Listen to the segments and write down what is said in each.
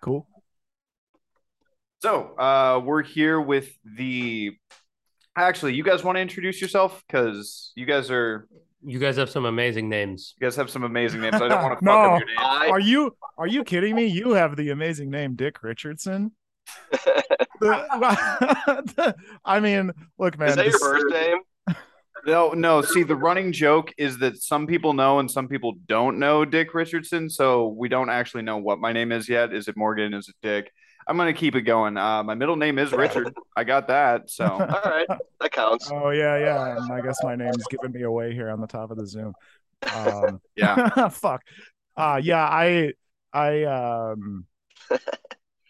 Cool. So uh, we're here with the. Actually, you guys want to introduce yourself because you guys are You guys have some amazing names. you guys have some amazing names. I don't want to fuck up your name. I, Are you are you kidding me? You have the amazing name Dick Richardson. The- I mean, look, man. is that your first name? No, no. See, the running joke is that some people know and some people don't know Dick Richardson, so we don't actually know what my name is yet. Is it Morgan? Is it Dick? I'm gonna keep it going. Uh, my middle name is Richard. I got that. So All right, that counts. Oh yeah, yeah. And I guess my name's giving me away here on the top of the Zoom. Um, yeah, fuck. Uh, yeah. I I um.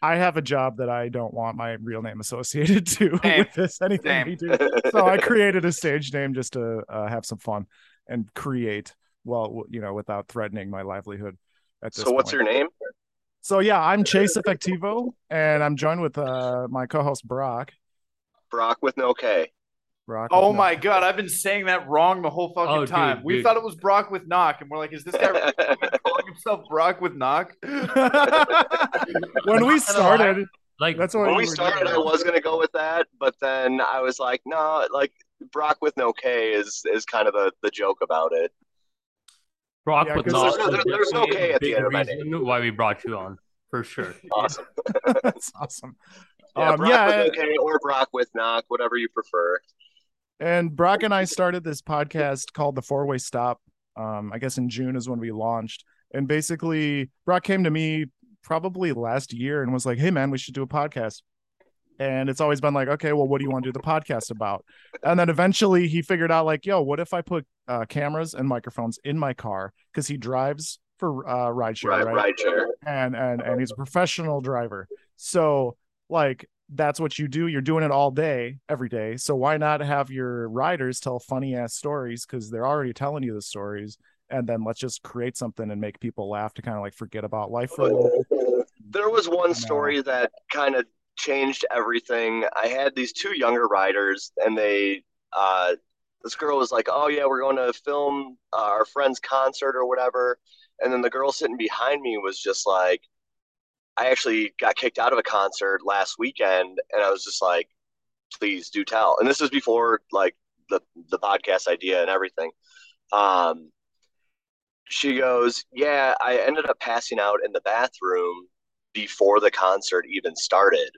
I have a job that I don't want my real name associated to Same. with this anything Same. we do. So I created a stage name just to uh, have some fun and create, well, you know, without threatening my livelihood. At this So what's point. your name? So yeah, I'm Chase Effectivo, and I'm joined with uh, my co-host Brock. Brock with no K. Brock. Oh with no- my god, I've been saying that wrong the whole fucking Oh, dude, time. we dude. thought it was Brock with knock, and we're like, is this guy really calling himself Brock with knock? when we started, Like that's what when we we started, doing. I was gonna go with that, but then I was like, no, like Brock with no K is is kind of the the joke about it. Brock Yeah, with 'cause Knox there's- is there's no definitely K a at the end of my reason why we brought you on for sure. Awesome. That's awesome. Yeah, Um, Brock yeah, with no K or Brock with knock, whatever you prefer. and Brock and I started this podcast called The Four Way Stop. Um, I guess in June is when we launched. And basically, Brock came to me probably last year and was like, "Hey, man, we should do a podcast." And it's always been like, "Okay, well, what do you want to do the podcast about?" And then eventually, he figured out like, "Yo, what if I put uh, cameras and microphones in my car because he drives for uh, rideshare, Right, right? chair. and and and he's a professional driver. So like that's what you do. You're doing it all day, every day. So why not have your riders tell funny ass stories because they're already telling you the stories, and then let's just create something and make people laugh to kind of like forget about life for a little. There was one story that kind of changed everything. I had these two younger riders, and they, uh, this girl was like, "Oh yeah, we're going to film uh, our friend's concert or whatever," and then the girl sitting behind me was just like, "I actually got kicked out of a concert last weekend," and I was just like, "Please do tell." And this was before like the the podcast idea and everything. Um, she goes, Yeah, I ended up passing out in the bathroom before the concert even started.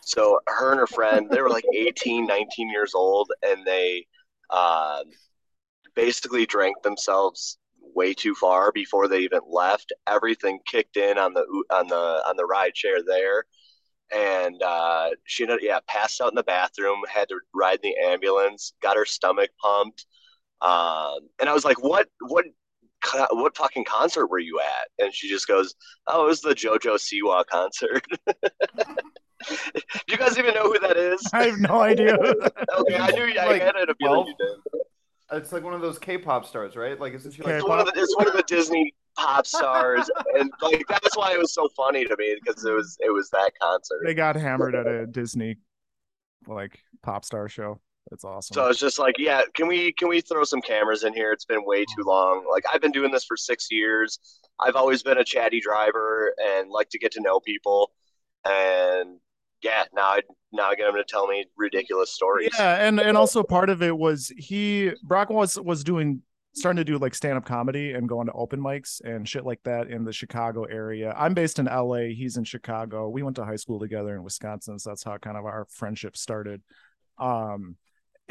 So her and her friend, they were like 18, 19 years old, and they um, basically drank themselves way too far before they even left. Everything kicked in on the on the on the ride share there. And uh, she ended, yeah, passed out in the bathroom, had to ride the ambulance, got her stomach pumped. Um, and I was like, what, what what fucking concert were you at? And she just goes, oh, it was the JoJo Siwa concert. Do you guys even know who that is? I have no idea. Okay, I knew I Like had it a feeling 12? you did. It's like one of those K-pop stars, right? Like, isn't she like? It's one of the it's one of the Disney pop stars, and like that's why it was so funny to me because it was it was that concert. they got hammered at a Disney like pop star show. That's awesome. So it's just like, yeah, can we can we throw some cameras in here? It's been way too long. Like I've been doing this for six years. I've always been a chatty driver and like to get to know people. And yeah, now I now I get him to tell me ridiculous stories. Yeah, and and also part of it was he Brock was was doing starting to do like stand up comedy and going to open mics and shit like that in the Chicago area. I'm based in LA. He's in Chicago. We went to high school together in Wisconsin, so that's how kind of our friendship started. Um,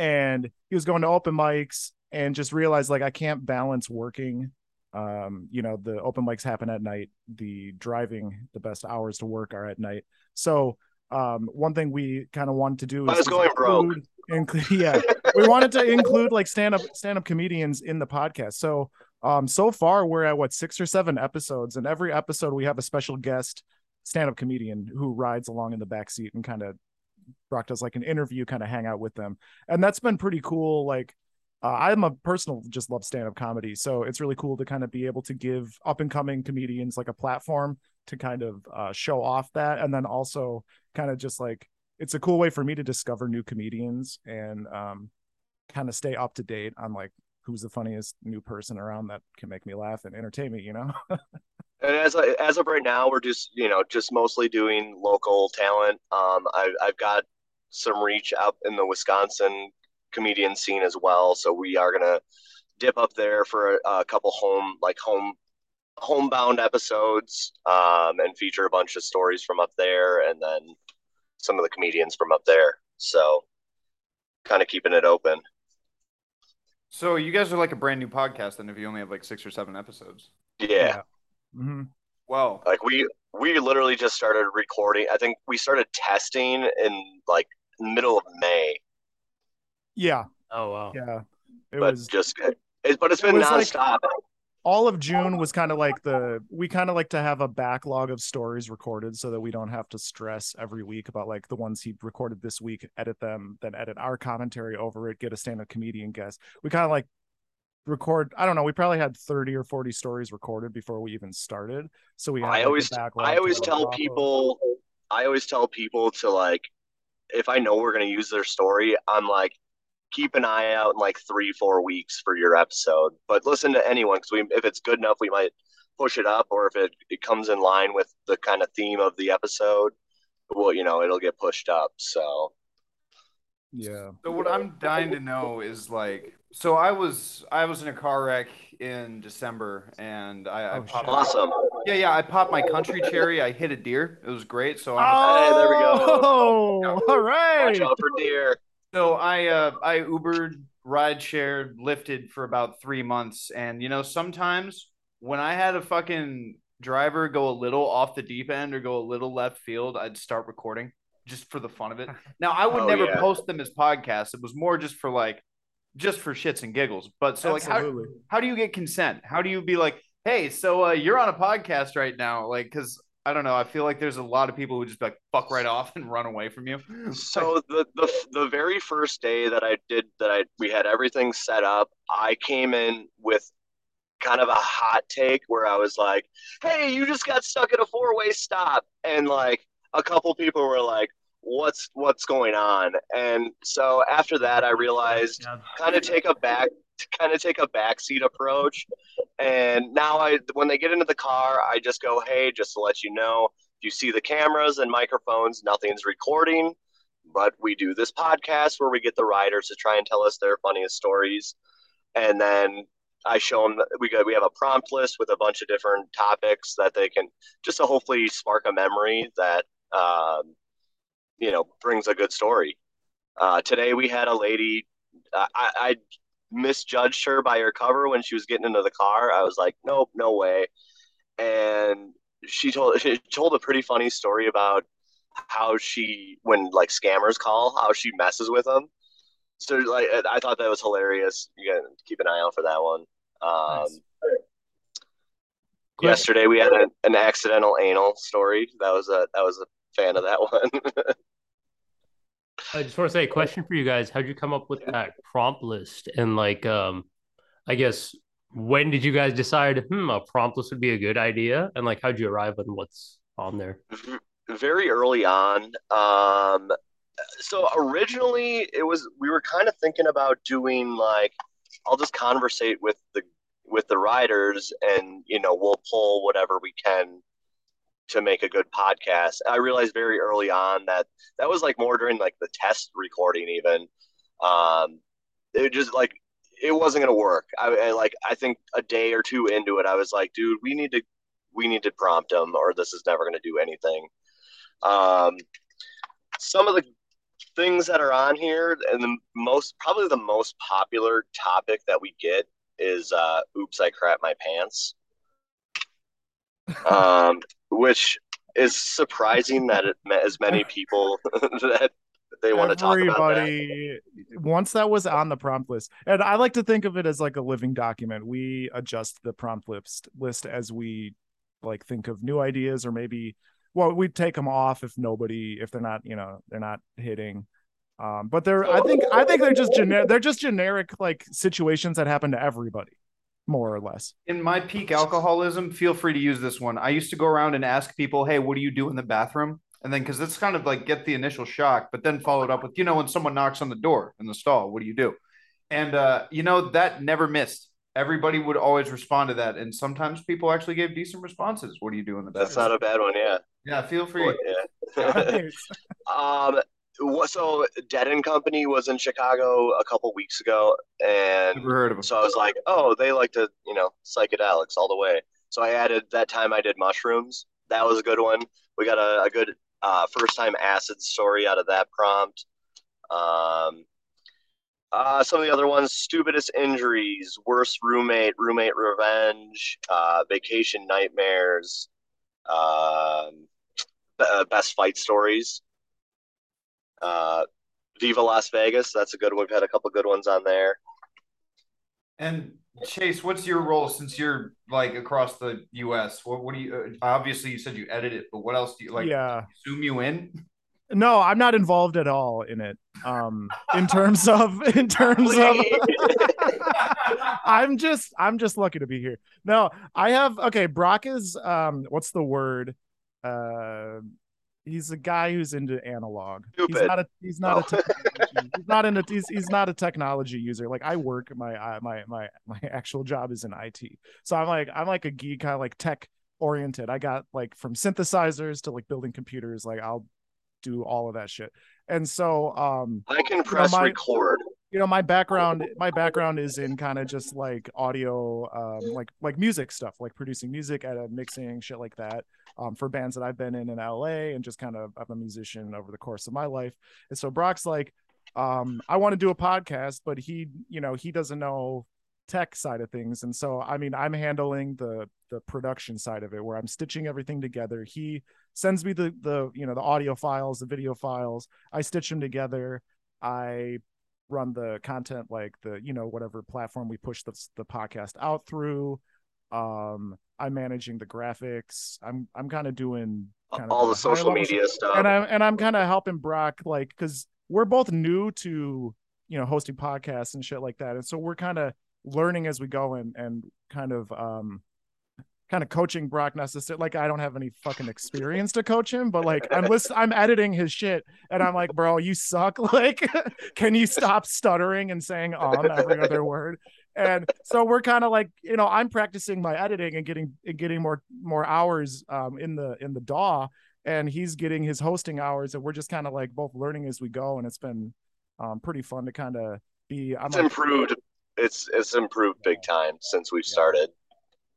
and he was going to open mics and just realized like I can't balance working. Um, you know, the open mics happen at night. The driving, the best hours to work are at night. So um one thing we kind of wanted to do I was going broke. include- yeah we wanted to include like stand up stand up comedians in the podcast so um so far we're at what six or seven episodes and every episode we have a special guest stand up comedian who rides along in the back seat and kind of Brock does like an interview kind of hang out with them. And that's been pretty cool like uh, I'm a personal just love stand up comedy. So it's really cool to kind of be able to give up and coming comedians like a platform to kind of uh, show off that. And then also kind of just like it's a cool way for me to discover new comedians and um kind of stay up to date on like who's the funniest new person around that can make me laugh and entertain me you know And as I, as of right now, we're just you know just mostly doing local talent. Um, I, I've got some reach out in the Wisconsin comedian scene as well, so we are gonna dip up there for a, a couple home like home homebound episodes um, and feature a bunch of stories from up there, and then some of the comedians from up there. So kind of keeping it open. So you guys are like a brand new podcast, then if you only have like six or seven episodes. Yeah. Hmm Well, Like we we literally just started recording. I think we started testing in like middle of May, Yeah, Oh wow. yeah. It but was just it, but it's been was like- nonstop. all of June was kind of like the we kind of like to have a backlog of stories recorded so that we don't have to stress every week about like the ones he recorded this week, edit them, then edit our commentary over it, get a stand-up comedian guest. We kind of like record. I don't know. We probably had thirty or forty stories recorded before we even started. So we. Had, I always I always tell off of. people I always tell people to like if I know we're gonna use their story, I'm like keep an eye out in like three four weeks for your episode. But listen to anyone because we if it's good enough, we might push it up, or if it, it comes in line with the kind of theme of the episode, well, you know, it'll get pushed up. So Yeah. So what I'm dying to know is like, so I was I was in a car wreck in December, and I, I Oh, popped, awesome. yeah yeah I popped my country cherry. I hit a deer. It was great. So I'm Oh, Hey, there we go. all right. Watch out for deer. so I uh I Ubered, ride shared, Lyfted for about three months, and you know sometimes when I had a fucking driver go a little off the deep end or go a little left field, I'd start recording just for the fun of it. Now I would Oh, never yeah. post them as podcasts. It was more just for like just for shits and giggles. But so like how, how do you get consent? How do you be like, hey, so uh, you're on a podcast right now? Like, because I don't know, I feel like there's a lot of people who just be like fuck right off and run away from you. So the, the the very first day that I did that I we had everything set up, I came in with kind of a hot take where I was like, "Hey, you just got stuck at a four-way stop." And like a couple people were like, "What's what's going on?" And so after that I realized kind of take a back kind of take a backseat approach. And now I when they get into the car, I just go, "Hey, just to let you know, if you see the cameras and microphones, nothing's recording, but we do this podcast where we get the riders to try and tell us their funniest stories." And then I show them we got we have a prompt list with a bunch of different topics that they can just to hopefully spark a memory that um, you know brings a good story. Uh, today we had a lady. Uh, I, I misjudged her by her cover when she was getting into the car. I was like, nope, no way. And she told she told a pretty funny story about how she when like scammers call, how she messes with them. So like I thought that was hilarious. You gotta keep an eye out for that one. Um, Nice. Yesterday we had a, an accidental anal story. That was a that was a fan of that one. I just want to say a question for you guys. How'd you come up with that prompt list? And like, um, I guess when did you guys decide, hmm, a prompt list would be a good idea? And like, how'd you arrive on what's on there? very early on. Um, so originally it was we were kind of thinking about doing like I'll just conversate with the with the writers and you know we'll pull whatever we can to make a good podcast. I realized very early on that that was like more during like the test recording even. Um, it just like it wasn't gonna work. I, I like I think a day or two into it, I was like, dude, we need to we need to prompt them or this is never gonna do anything. Um, some of the things that are on here and the most probably the most popular topic that we get is uh, oops i crap my pants um, which is surprising that it met as many people that they want to talk about that Everybody, once that was on the prompt list, and I like to think of it as like a living document. We adjust the prompt list list as we like think of new ideas, or maybe well, we take them off if nobody, if they're not, you know, they're not hitting. Um, but they're, I think, I think they're just generic. They're just generic like situations that happen to everybody, more or less. In my peak alcoholism, feel free to use this one. I used to go around and ask people, "Hey, what do you do in the bathroom?" And then because it's kind of like get the initial shock, but then followed up with, you know, when someone knocks on the door in the stall, what do you do? And uh, you know that never missed. everybody would always respond to that, and sometimes people actually gave decent responses. What do you doing? That's not a bad one. Yeah. Yeah, feel free. Yeah. Um. What, so Dead and Company was in Chicago a couple weeks ago, and Never heard of them. so I was like, oh, they like to, you know, psychedelics all the way. So I added that time I did mushrooms. That was a good one. We got a, a good uh, first time acid story out of that prompt. Um, uh, some of the other ones: stupidest injuries, worst roommate, roommate revenge, uh, vacation nightmares, um, be- best fight stories. Uh, Viva Las Vegas. That's a good one. We've had a couple good ones on there. And Chase, what's your role since you're like across the U.S.? What what do you? Uh, obviously, you said you edit it, but what else do you like? yeah. Zoom you in? No, I'm not involved at all in it. Um, in terms of in terms of I'm just I'm just lucky to be here. No, I have okay, Brock is um what's the word? Uh he's a guy who's into analog. He's not a he's not a technology, he's not into he's, he's not a technology user. Like I work my uh, my my my actual job is in IT. So I'm like I'm like a geek kind of like tech oriented. I got like from synthesizers to like building computers, like I'll do all of that shit. And so um I can press my- record. you know my background my background is in kind of just like audio um like like music stuff like producing music at a mixing shit like that um for bands that I've been in in LA and just kind of I'm a musician over the course of my life. And so Brock's like um I want to do a podcast but he you know he doesn't know tech side of things. And so I mean I'm handling the the production side of it where I'm stitching everything together. He sends me the the you know the audio files the video files. I stitch them together. I run the content like the you know whatever platform we push the, the podcast out through um i'm managing the graphics. I'm i'm kind of doing kind of all the social media stuff. and i'm and i'm kind of helping brock like because we're both new to you know hosting podcasts and shit like that. And so we're kind of learning as we go and and kind of um kind of coaching brock necessarily like i don't have any fucking experience to coach him but like i'm list i'm editing his shit. And i'm like bro you suck. Like can you stop stuttering and saying um every other word and so we're kind of like you know i'm practicing my editing and getting and getting more more hours um in the in the DAW and he's getting his hosting hours and we're just kind of like both learning as we go and it's been um pretty fun to kind of be i'm it's like, improved. It's it's improved big time since we've started.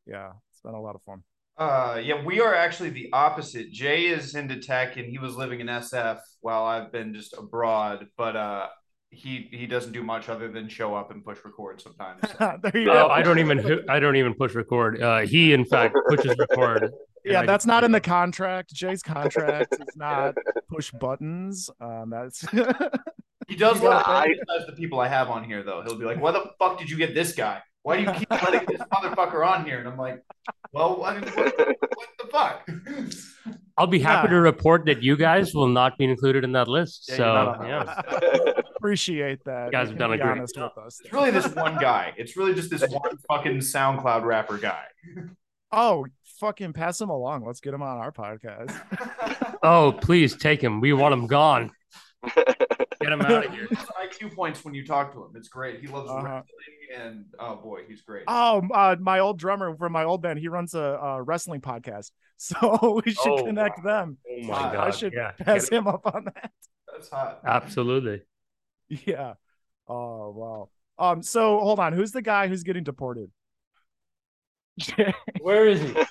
yeah it's been a lot of fun Uh, yeah, we are actually the opposite. Jay is into tech, and he was living in SF while I've been just abroad. But uh, he he doesn't do much other than show up and push record sometimes. there you Oh, go I don't even I don't even push record. Uh, he in fact pushes record. yeah I that's not in the contract jay's contract is not push buttons um that's He does Yeah, let I- the people I have on here, though. He'll be like, "Why the fuck did you get this guy? Why do you keep letting this motherfucker on here?" And I'm like, "Well, I mean, what, what the fuck?" I'll be happy Yeah. to report that you guys will not be included in that list. Yeah, so yeah, appreciate that You guys have done a be great honest job. with us It's really this one guy. It's really just this one fucking SoundCloud rapper guy. oh fucking pass him along let's get him on our podcast oh please take him. We want him gone. Get him out of here. IQ points when you talk to him. It's great. He loves Uh-huh. wrestling, and oh boy, he's great. Oh, uh, my old drummer from my old band, he runs a, a wrestling podcast. So we should Oh, connect them. Oh my god, I should yeah, Pass him up on that. That's hot. absolutely. Yeah. Oh wow. Um. So hold on. Who's the guy who's getting deported? Where is he?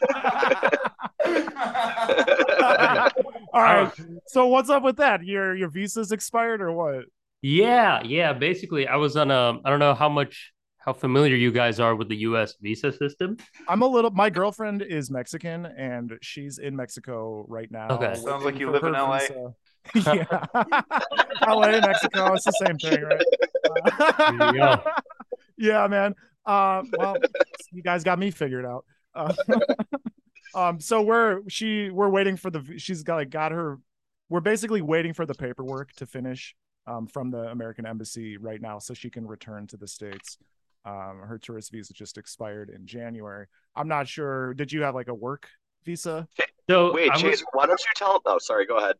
All right. So what's up with that? Your your visa's expired or what? Yeah, yeah. Basically, I was on a. I don't know how much how familiar you guys are with the U.S. visa system. I'm a little. My girlfriend is Mexican and she's in Mexico right now. Okay. Sounds like you live in her LA. visa. yeah. LA, Mexico, it's the same thing, right? There you go. yeah, man. Uh, well, you guys got me figured out. Uh, um, so we're she we're waiting for the she's got like got her. We're basically waiting for the paperwork to finish um, from the American embassy right now, so she can return to the states. Um, her tourist visa just expired in January. I'm not sure. Did you have like a work visa? So Wait, I'm- Chase, why don't you tell? Oh, sorry. Go ahead.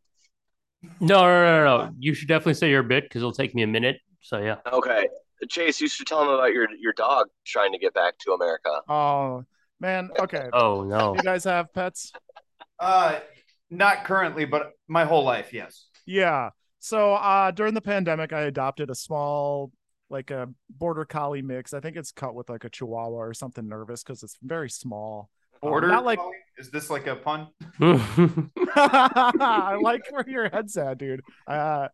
No, no, no, no, no. You should definitely say your bit because it'll take me a minute. So yeah. Okay. Chase, you should tell him about your your dog trying to get back to America. Oh man, okay. Oh no. You guys have pets? Uh, not currently, but my whole life, yes. Yeah. So uh during the pandemic I adopted a small like a border collie mix. I think it's cut with like a chihuahua or something nervous because it's very small. Um, Border not like collie? is this like a pun? I like where your head's at, dude. Uh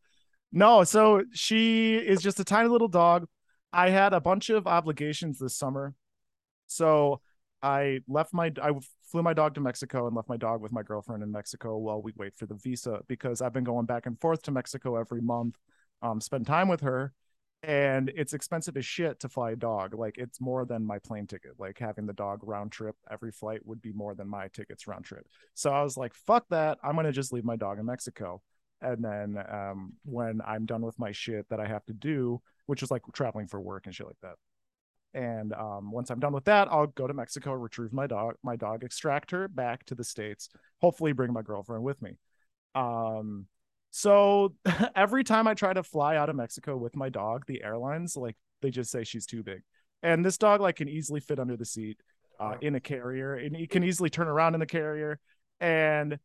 no, so she is just a tiny little dog. I had a bunch of obligations this summer. So I left my I flew my dog to Mexico and left my dog with my girlfriend in Mexico while we wait for the visa because I've been going back and forth to Mexico every month, um, spend time with her. And it's expensive as shit to fly a dog. Like it's more than my plane ticket. Like having the dog round trip every flight would be more than my tickets round trip. So I was like, fuck that. I'm gonna just leave my dog in Mexico. And then um, when I'm done with my shit that I have to do, which is like traveling for work and shit like that, and um, once I'm done with that, I'll go to Mexico, retrieve my dog, my dog, extract her back to the states. Hopefully, bring my girlfriend with me. Um, so every time I try to fly out of Mexico with my dog, the airlines like they just say she's too big, and this dog like can easily fit under the seat uh, in a carrier, and he can easily turn around in the carrier. And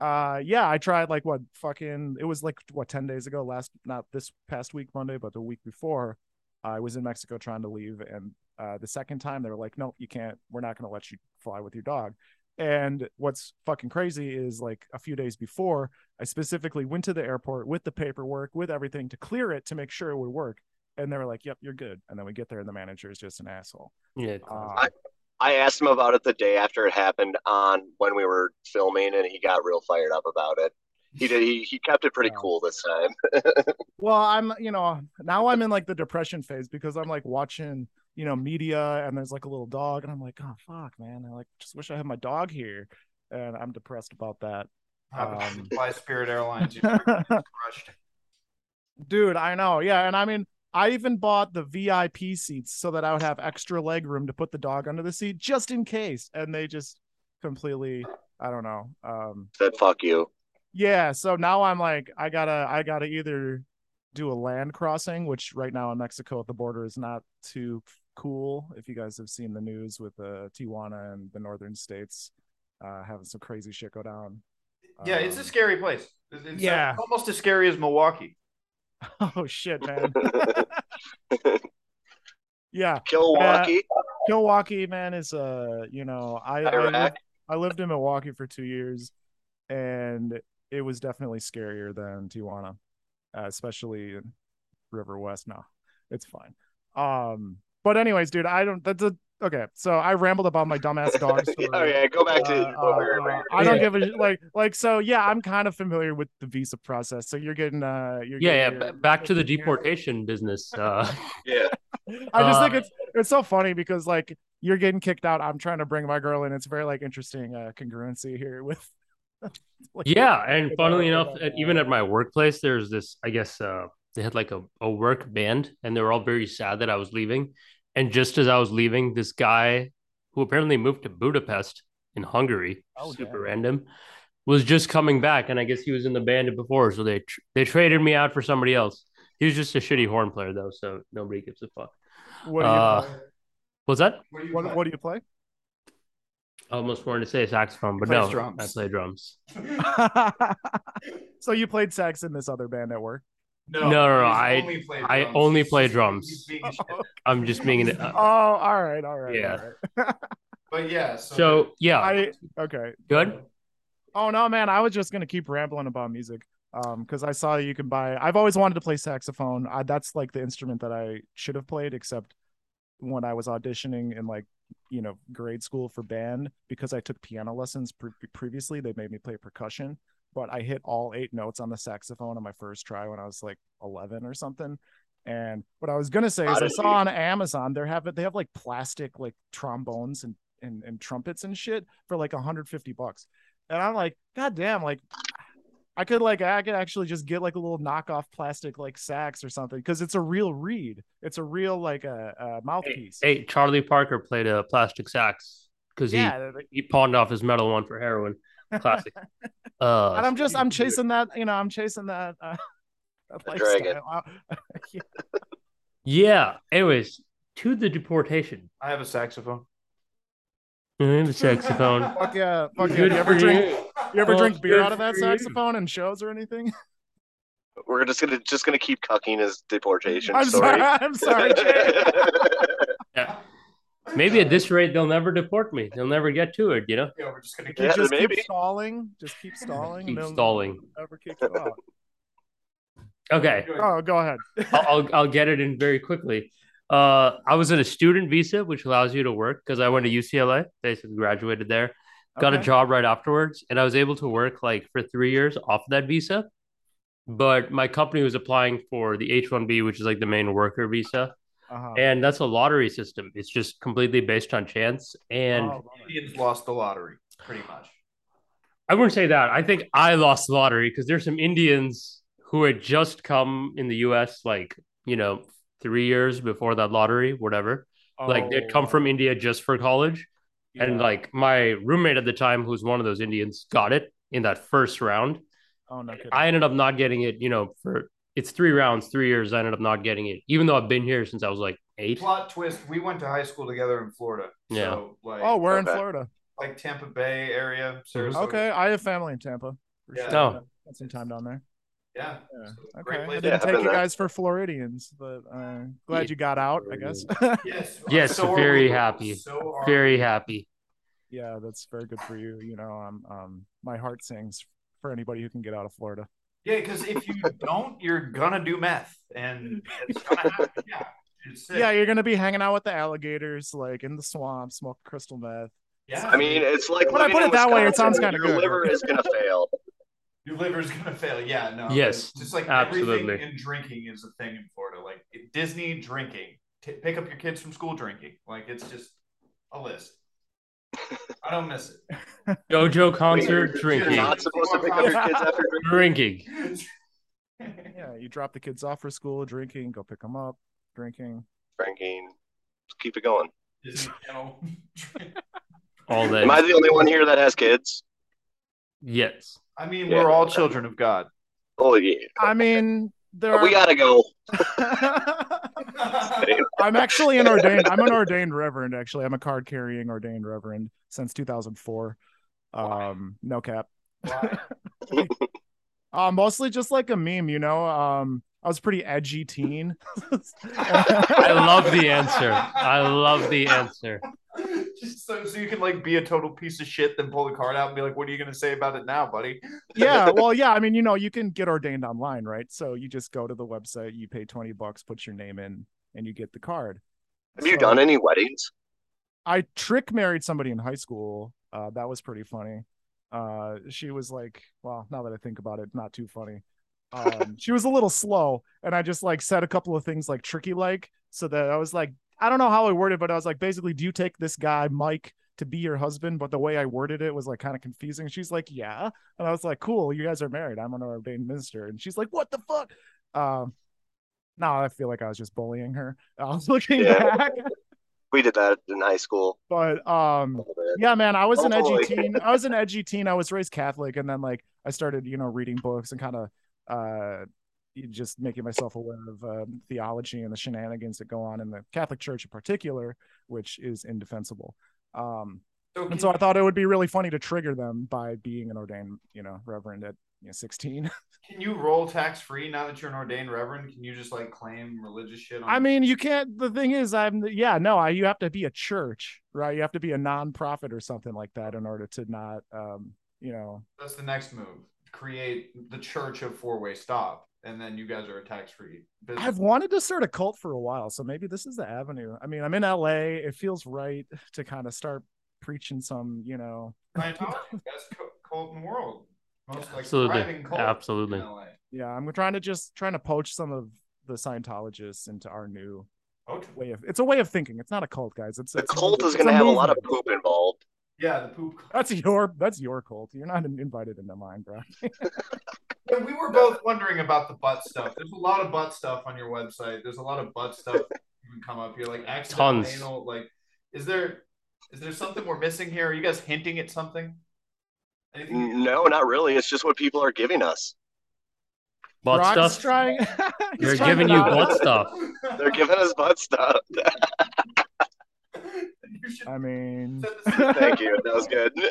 uh, yeah, I tried like what fucking it was like what ten days ago, last not this past week Monday, but the week before. I was in Mexico trying to leave, and uh, the second time they were like, "No, you can't. We're not going to let you fly with your dog." And what's fucking crazy is like a few days before, I specifically went to the airport with the paperwork, with everything to clear it to make sure it would work. And they were like, "Yep, you're good." And then we get there, and the manager is just an asshole. yeah. Uh, I asked him about it the day after it happened on when we were filming, and he got real fired up about it. He did. He, he kept it pretty Yeah. cool this time. well, I'm, you know, now I'm in like the depression phase because I'm like watching, you know, media, and there's like a little dog, and I'm like, oh fuck, man, I like just wish I had my dog here, and I'm depressed about that. Happens Um, to Spirit Airlines. Crushed. Dude, I know. Yeah. And I mean, I even bought the VIP seats so that I would have extra leg room to put the dog under the seat just in case. And they just completely, I don't know. Um, Said fuck you. yeah. So now I'm like, I gotta, I gotta either do a land crossing, which right now in Mexico at the border is not too cool. If you guys have seen the news with uh, Tijuana and the northern states uh, having some crazy shit go down. Yeah, it's a Um, scary place. It's, it's Yeah. it's almost as scary as Milwaukee. oh shit, man. yeah. Milwaukee, Milwaukee, man, is uh, you know, I I Iraq. lived, I lived in Milwaukee for two years, and it was definitely scarier than Tijuana, uh, especially Riverwest. No, it's fine. Um, but anyways, dude, I don't. That's a okay. So I rambled about my dumbass dog story. oh yeah, go back to Uh, what we were- uh, uh, I don't give a like like so yeah I'm kind of familiar with the visa process so you're getting uh you're Yeah, yeah. getting ba- back to the deportation business. Uh, yeah. I just think Uh, it's it's so funny because like you're getting kicked out. I'm trying to bring my girl in. It's very like interesting uh, congruency here with. like, yeah, and funnily our- enough, with at, even at my workplace, there's this. I guess uh, they had like a, a work band, and they were all very sad that I was leaving. And just as I was leaving, this guy who apparently moved to Budapest in Hungary, Oh, super damn. random, was just coming back, and I guess he was in the band before, so they tr- they traded me out for somebody else. He was just a shitty horn player though, so nobody gives a fuck. What do you uh, play? What's that? What do you What, play? what do you play? I almost wanted to say saxophone, but no, drums. I play drums. so you played sax in this other band at work. No, No, no, no, he's I- only played I drums. only play drums. he's being. I'm just being an, Oh, uh, all right, all right. Yeah. all right. But yeah, so, so yeah, I okay. good. Oh no, man! I was just gonna keep rambling about music, um, because I saw you can buy. I've always wanted to play saxophone. I, that's like the instrument that I should have played, except when I was auditioning in like you know grade school for band because I took piano lessons pre- previously. They made me play percussion, but I hit all eight notes on the saxophone on my first try when I was like eleven or something. And what I was gonna say is, I saw on Amazon they're having they have like plastic like trombones and and, and trumpets and shit for like 150 bucks. And I'm like, God damn, like I could like I could actually just get like a little knockoff plastic like sax or something because it's a real reed. It's a real like a, a mouthpiece. hey, Charlie Parker played a plastic sax because he yeah, like- he pawned off his metal one for heroin. Classic. Uh, and I'm just I'm chasing that, you know, I'm chasing that uh that The dragon. Yeah. Yeah. Anyways, to the deportation. I have a saxophone. I have a saxophone. Fuck yeah, fuck yeah. You ever drink? you. You ever Oh, drink beer out of that for you. saxophone in shows or anything? We're just gonna just gonna keep cucking his deportation I'm story. sorry. I'm sorry, Yeah. Maybe at this rate they'll never deport me. They'll never get to it, you know? Yeah, we're just gonna You Yeah, just maybe. keep stalling. Just keep stalling. Keep and stalling. Never kick you out. Okay. Oh, go ahead. I'll, I'll I'll get it in very quickly. Uh, I was in a student visa, which allows you to work because I went to UCLA, basically graduated there, got a job right afterwards, and I was able to work like for three years off that visa. But my company was applying for the H one B, which is like the main worker visa, Uh-huh. and that's a lottery system. It's just completely based on chance, and Oh. Indians lost the lottery, pretty much. I wouldn't say that. I think I lost the lottery because there's some Indians who had just come in the U.S. like you know three years before that lottery, whatever. like they'd come Oh, from India just for college, and like my roommate at the time, who's one of those Indians, got it in that first round. oh no. I ended up not getting it. You know, for it's three rounds, three years. I ended up not getting it, even though I've been here since I was like eight. Plot twist: We went to high school together in Florida. Yeah. So, like, oh, we're in Florida. like Tampa Bay area, Sarasota. Okay, I have family in Tampa. for Yeah. sure. Oh. Spent some time down there. Yeah. Yeah. So, great Okay, I didn't Yeah, take you guys for Floridians, but uh, glad Yeah. you got out. I guess. Yes. Yes, So very we. happy. So Very we. happy. yeah, that's very good for you. You know, um, um, my heart sings for anybody who can get out of Florida. Yeah, because if you don't, you're gonna do meth, and it's gonna happen. Yeah. It's. Yeah, you're gonna be hanging out with the alligators, like in the swamp, smoke crystal meth. Yeah. I mean, it's like When I put it that way, it sounds kinda good. your liver is gonna fail. your liver is gonna fail. Yeah, no. Yes, just like absolutely. everything in drinking is a thing in Florida. Like Disney drinking, T- pick up your kids from school drinking. Like it's just a list. I don't miss it. JoJo concert You're drinking, not supposed to pick up your kids after drinking. drinking. Yeah, you drop the kids off for school, drinking, go pick them up, drinking. Drinking. Just keep it going. Disney Channel. All day. Am I the only one here that has kids? yes. I mean, Yeah. we're all children of God. Oh yeah. I mean, there are. We gotta go. I'm actually an ordained. I'm an ordained reverend. Actually, I'm a card carrying ordained reverend since 2004. Um, no cap. Why? Uh, mostly just like a meme, you know. Um, I was a pretty edgy teen. I love the answer. I love the answer. Just so, so you can like be a total piece of shit, then pull the card out and be like, "What are you gonna say about it now, buddy?" yeah, well, yeah. I mean, you know, you can get ordained online, right? So you just go to the website, you pay 20 bucks, put your name in, and you get the card. Have you done any weddings? I trick married somebody in high school. Uh, that was pretty funny. Uh, she was like, well, now that I think about it, not too funny. Um, she was a little slow, and I just like said a couple of things like tricky like, so that I was like, I don't know how I worded, but I was like, basically, do you take this guy Mike to be your husband? But the way I worded it was like kind of confusing. She's like, yeah, and I was like, cool, you guys are married. I'm an ordained minister, and she's like, what the fuck? Um, now I feel like I was just bullying her. I was looking Yeah. back, We did that in high school. but um. a little bit. Yeah, man, I was an edgy Totally. teen. I was an edgy teen. I was raised Catholic, and then like I started, you know, reading books and kind of uh just making myself aware of um, theology and the shenanigans that go on in the Catholic Church in particular, which is indefensible. Um, So and so I thought it would be really funny to trigger them by being an ordained, you know, reverend at you know, 16. Can you roll tax free now that you're an ordained reverend? Can you just like claim religious shit? On I mean, you can't. The thing is, I'm yeah, no, I, you have to be a church, right? You have to be a nonprofit or something like that in order to not, um, you know, that's the next move. Create the Church of Four Way Stop, and then you guys are a tax free business. I've wanted to start a cult for a while, so maybe this is the avenue. I mean, I'm in LA. It feels right to kind of start preaching some, you know. Scientology, best cult in the world, most like Absolutely. cult Absolutely. in Yeah, I'm trying to just trying to poach some of the Scientologists into our new Oh, way of. It's a way of thinking. It's not a cult, guys. It's The it's cult is gonna have a lot of poop involved. Yeah, the poop. cult. That's your that's your cult. You're not invited into mine, bro. Yeah, we were both wondering about the butt stuff. There's a lot of butt stuff on your website. There's a lot of butt stuff that can come up here, like accidental Tons. anal. Like, is there is there something we're missing here? Are you guys hinting at something? Anything? No, not really. It's just what people are giving us. butt Brock's stuff. trying. They're trying giving you butt stuff. They're giving us butt stuff. You should I mean, Thank you. That was good.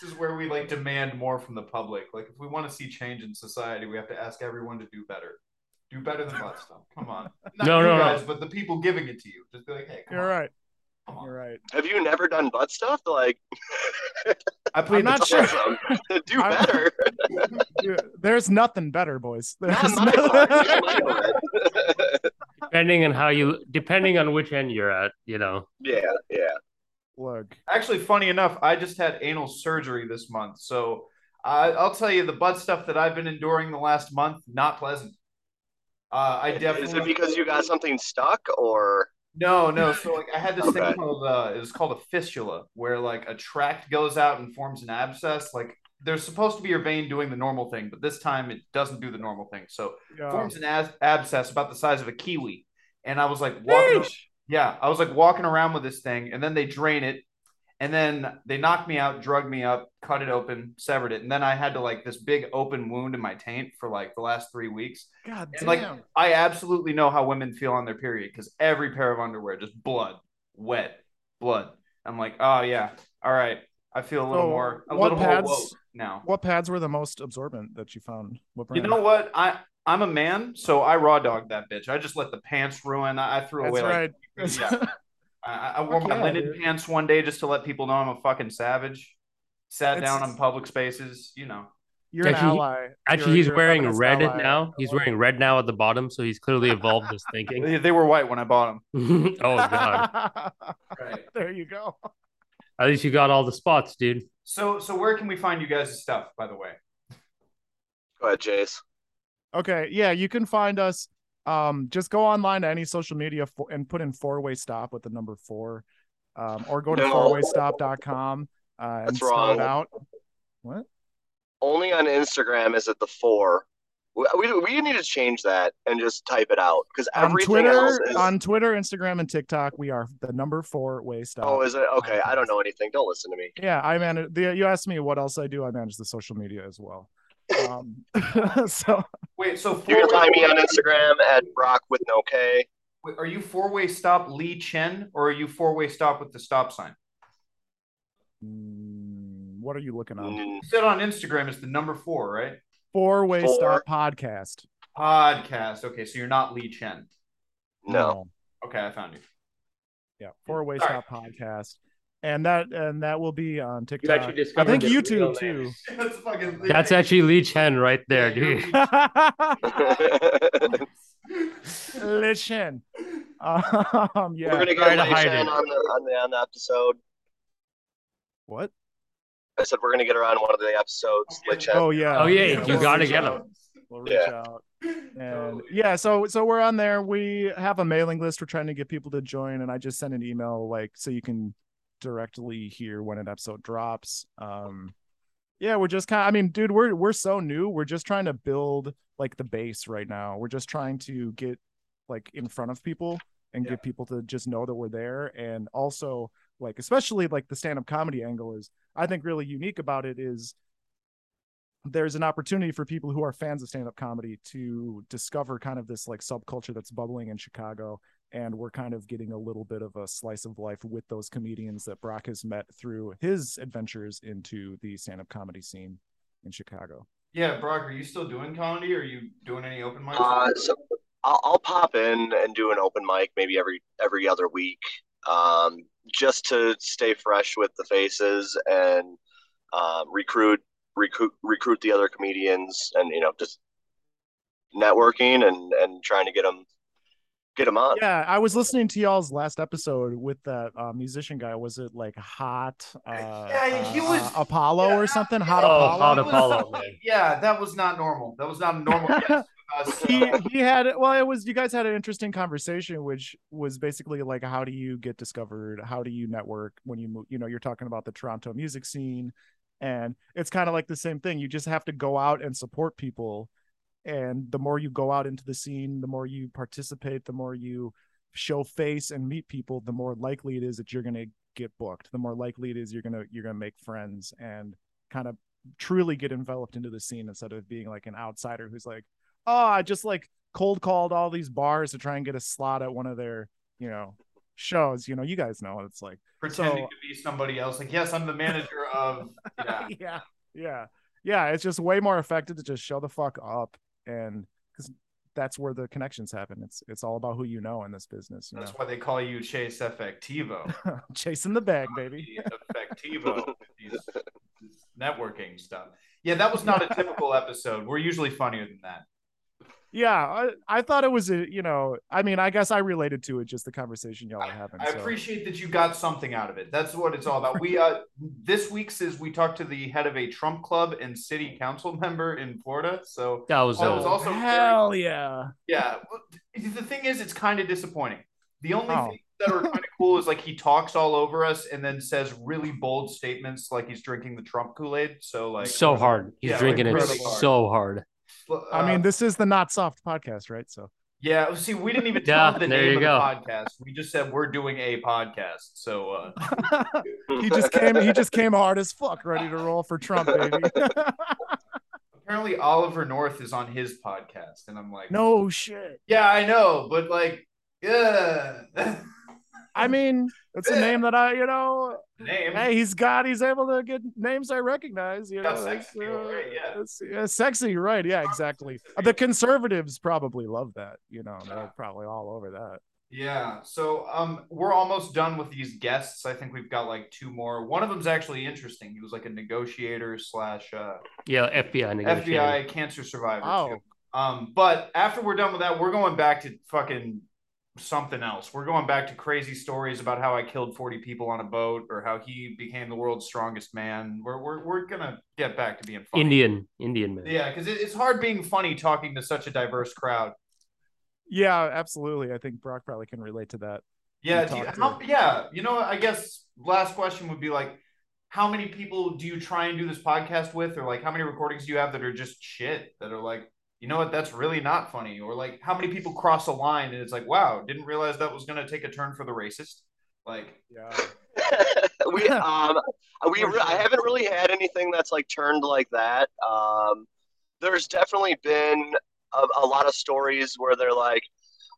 This is where we like demand more from the public. Like if we want to see change in society, we have to ask everyone to do better. Do better than butt stuff. Come on. Not No, you no, no. guys, but the people giving it to you. Just be like, hey, come you're on. right. Come on. You're right. Have you never done butt stuff? Like, I played I'm not the sure. awesome. Do I'm- better. Dude, There's nothing better, boys. There's my no- part. Not my part. Depending on how you, depending on which end you're at, you know. yeah, yeah. Look, Actually, funny enough, I just had anal surgery this month. So I I'll tell you the butt stuff that I've been enduring the last month, not pleasant. Uh, I definitely Is it because you got something stuck or? No, no. So like I had this Okay. thing called uh it was called a fistula where like a tract goes out and forms an abscess. Like there's supposed to be your vein doing the normal thing, but this time it doesn't do the normal thing. So yeah. forms an as- abscess about the size of a kiwi. And I was like walking yeah, I was like walking around with this thing and then they drain it and then they knocked me out, drugged me up, cut it open, severed it. And then I had to like this big open wound in my taint for like the last 3 weeks. God And damn. like I absolutely know how women feel on their period because every pair of underwear just blood, wet, blood. I'm like, oh yeah, all right. I feel a little So, more, a little pads- more woke now. what pads were the most absorbent that you found? What You know what? I I'm a man, so I raw dogged that bitch. I just let the pants ruin. I, I threw That's away right. like yeah. I, I wore Fuck my yeah, linen dude. pants one day just to let people know I'm a fucking savage. Sat It's- down on public spaces, you know. You're an Actually, ally. Actually, You're- he's you're wearing red ally. now. He's wearing red now at the bottom, so he's clearly evolved his thinking. They, they were white when I bought them. oh god! Right. there you go. At least you got all the spots, dude. So so where can we find you guys' stuff, by the way? Go ahead, Jace. Okay, yeah, you can find us. Um, just go online to any social media for, and put in four way stop with the number four, um, or go to No. fourwaystop.com uh, and That's spell wrong. it out. What? Only on Instagram is it the four. We, we, we need to change that and just type it out because On everything else is. on Twitter, Instagram, and TikTok, we are the number four way stop. oh, is it okay? I don't know anything. Don't listen to me. Yeah, I manage. The, you asked me what else I do. I manage the social media as well. Um, so Wait, so You can find me on Instagram at Brock with no K. Wait, are you four way stop Lee Chen or are you four way stop with the stop sign? mm, what are you looking on? Mm, You said on Instagram it's the number four, right? Four way Four. stop podcast. Podcast. Okay, so you're not Lee Chen. No. Okay, I found you. Yeah, four way Sorry. stop podcast, and that and that will be on TikTok. I think YouTube too. That's fucking. That's actually Lee Chen right there, dude. Listen, um, We're yeah. gonna Try get to Lei hide Chen on the on the on the episode. What? I said we're gonna get her on one of the episodes. Lei Chen. Oh yeah. Oh, yeah, you we'll gotta get get 'em. out. We'll reach Yeah. out. And yeah, so so we're on there. We have a mailing list. We're trying to get people to join, and I just sent an email like so you can directly hear when an episode drops. Um, yeah, we're just kind of. I mean, dude, we're we're so new. We're just trying to build like the base right now. We're just trying to get like in front of people and Yeah. get people to just know that we're there, and also like especially like the stand up comedy angle is I think really unique about it is there's an opportunity for people who are fans of stand-up comedy to discover kind of this like subculture that's bubbling in Chicago and we're kind of getting a little bit of a slice of life with those comedians that Brock has met through his adventures into the stand-up comedy scene in Chicago. Yeah, Brock, are you still doing comedy? Or are you doing any open mics? Uh, so I'll, I'll pop in and do an open mic maybe every every other week, um, just to stay fresh with the faces and um, recruit recruit recruit the other comedians and you know just networking and and trying to get them get them on. Yeah, I was listening to y'all's last episode with that uh, musician guy. Was it like Hot uh, Yeah, he uh, was- uh, Apollo yeah, or something? Hot Oh, Apollo. Hot It was- Apollo. Yeah, that was not normal. That was not a normal with he he had well it was you guys had an interesting conversation which was basically like how do you get discovered? How do you network when you move you know you're talking about the toronto music scene. And it's kind of like the same thing. You just have to go out and support people. And the more you go out into the scene the more you participate the more you show face and meet people the more likely it is that you're going to get booked the more likely it is you're going to you're going to make friends and kind of truly get enveloped into the scene instead of being like an outsider who's like, oh, I just like cold called all these bars to try and get a slot at one of their, you know, shows. You know, you guys know what it's like. Pretending So- to be somebody else. Like, yes, I'm the manager of. Yeah. yeah, yeah, yeah. It's just way more effective to just show the fuck up, and because that's where the connections happen. It's it's all about who you know in this business. You That's know, why they call you Chase Effectivo. chasing the bag, baby. Effectivo. These, networking stuff. Yeah, that was not a typical episode. We're usually funnier than that. Yeah, I, I thought it was a you know. I mean, I guess I related to it just the conversation y'all were having. I so. appreciate that you got something out of it. That's what it's all about. We uh this week's is we talked to the head of a Trump club and city council member in Florida. So That was, That was also very- hell yeah. yeah, the thing is, it's kind of disappointing. The only Oh. things that are kind of cool is like he talks all over us and then says really bold statements like he's drinking the Trump Kool Aid. So like so hard. He's Yeah, drinking it so hard. so hard. I uh, mean, this is the not soft podcast, right? So Yeah, see, we didn't even Yeah, tell the name of go. the podcast. We just said we're doing a podcast. So uh, he just came. He just came hard as fuck, ready to roll for Trump, baby. apparently Oliver North is on his podcast, and I'm like, no shit. yeah, I know, but like, yeah, I mean, it's a name that I, you know, name. hey, he's got, he's able to get names I recognize. You Got know, sex it's, appeal, right? Yeah. it's- yeah, sexy, right? Yeah, exactly. The conservatives probably love that. You know, they're probably all over that. Yeah. So um we're almost done with these guests. I think we've got like two more. One of them's actually interesting. He was like a negotiator slash uh Yeah, FBI negotiator. FBI cancer survivor. Wow. too. Um, but after we're done with that, we're going back to fucking something else. We're going back to crazy stories about how I killed 40 people on a boat or how he became the world's strongest man. We're we're, we're gonna get back to being funny. Indian, Indian man. Yeah, because it, it's hard being funny talking to such a diverse crowd. Yeah, absolutely. I think Brock probably can relate to that. Yeah, You do you- talk to- how, yeah. You know, I guess last question would be like, how many people do you try and do this podcast with, or like how many recordings do you have that are just shit that are like, you know what, that's really not funny, or like how many people cross a line and it's like, wow, didn't realize that was gonna take a turn for the racist. Like, Yeah. we um we re- I haven't really had anything that's like turned like that. Um, there's definitely been a, a lot of stories where they're like,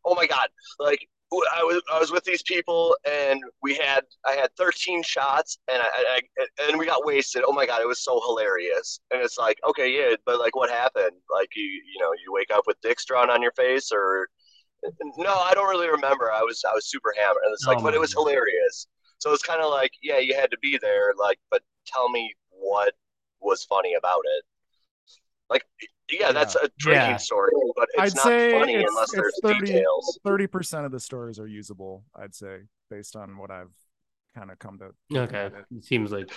oh my god, like w- I was I was with these people and we had I had 13 shots and I, I and we got wasted. Oh my god, it was so hilarious. And it's like, okay, yeah, but like what happened? Like you you know you wake up with dicks drawn on your face or no, I don't really remember. I was I was super hammered. And it's like, Oh but it was God. hilarious. So it's kind of like, yeah, you had to be there, like, but tell me what was funny about it. Like, yeah, that's a drinking Yeah. story, but it's I'd not say funny it's, unless there's 30, details. 30% of the stories are usable, I'd say, based on what I've kind of come to. Okay, it seems like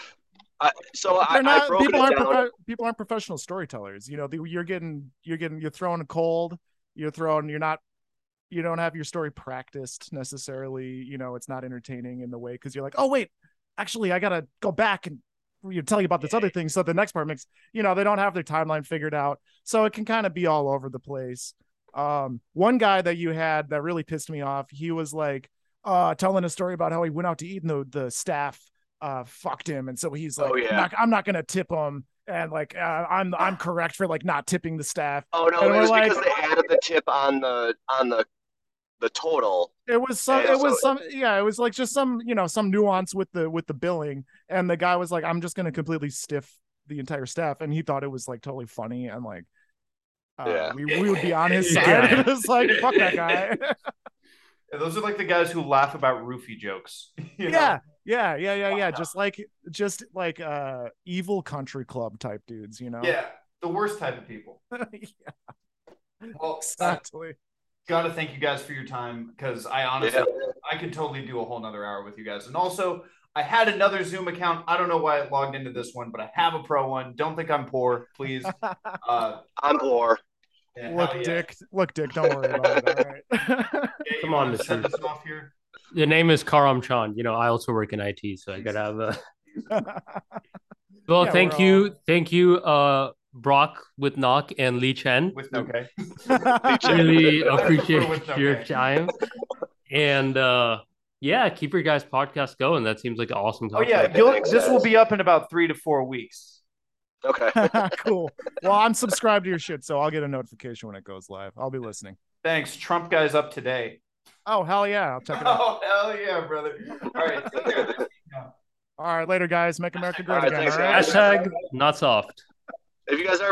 I, so I, not, I've people aren't down. profe- people aren't professional storytellers. You know, the, you're getting you're getting you're throwing a cold. You're throwing. You're not. You don't have your story practiced necessarily. You know, it's not entertaining in the way because you're like, oh wait, actually, I gotta go back and you tell you about this other thing. So the next part makes you know they don't have their timeline figured out, so it can kind of be all over the place. Um, one guy that you had that really pissed me off. He was like, uh, telling a story about how he went out to eat and the the staff uh fucked him, and so he's like, Oh, yeah. I'm not, I'm not gonna tip him, and like uh, I'm I'm correct for like not tipping the staff. Oh no, and it was like- because they added the tip on the on the the total. It was some. Yeah, it was so- some. Yeah, it was like just some. You know, some nuance with the with the billing, and the guy was like, "I'm just gonna completely stiff the entire staff," and he thought it was like totally funny and like. Uh, Yeah. we, we would be on his side. Yeah. it was like fuck that guy. Yeah, those are like the guys who laugh about roofie jokes. you know? yeah, yeah, yeah, yeah, yeah. Just like just like uh evil country club type dudes, you know. Yeah, the worst type of people. Yeah, Well, I exactly. Gotta thank you guys for your time because I honestly, Yeah. I could totally do a whole nother hour with you guys. And also, I had another Zoom account. I don't know why I logged into this one, but I have a pro one. Don't think I'm poor, please. Uh, I'm poor. yeah, look, yeah. Dick. Look, Dick. Don't worry about it. All right. Yeah, Come on, wanna send Mr. this off here. the name is Karam Chan. You know, I also work in IT, so I gotta have a. Well, Yeah, thank you, all- thank you, uh, Brock with Knock and Lee Chen. With okay. really I appreciate with your okay. time. And uh yeah, keep your guys' podcast going. That seems like an awesome Oh yeah, you'll, this will be up in about three to four weeks. Okay. cool. Well, I'm subscribed to your shit, so I'll get a notification when it goes live. I'll be listening. Thanks. Trump guy's up today. Oh hell yeah! I'll check it out. Oh hell yeah, brother! All right, All right, later, guys. Make America great All right, again. thanks, all right? Hashtag not soft. If you guys are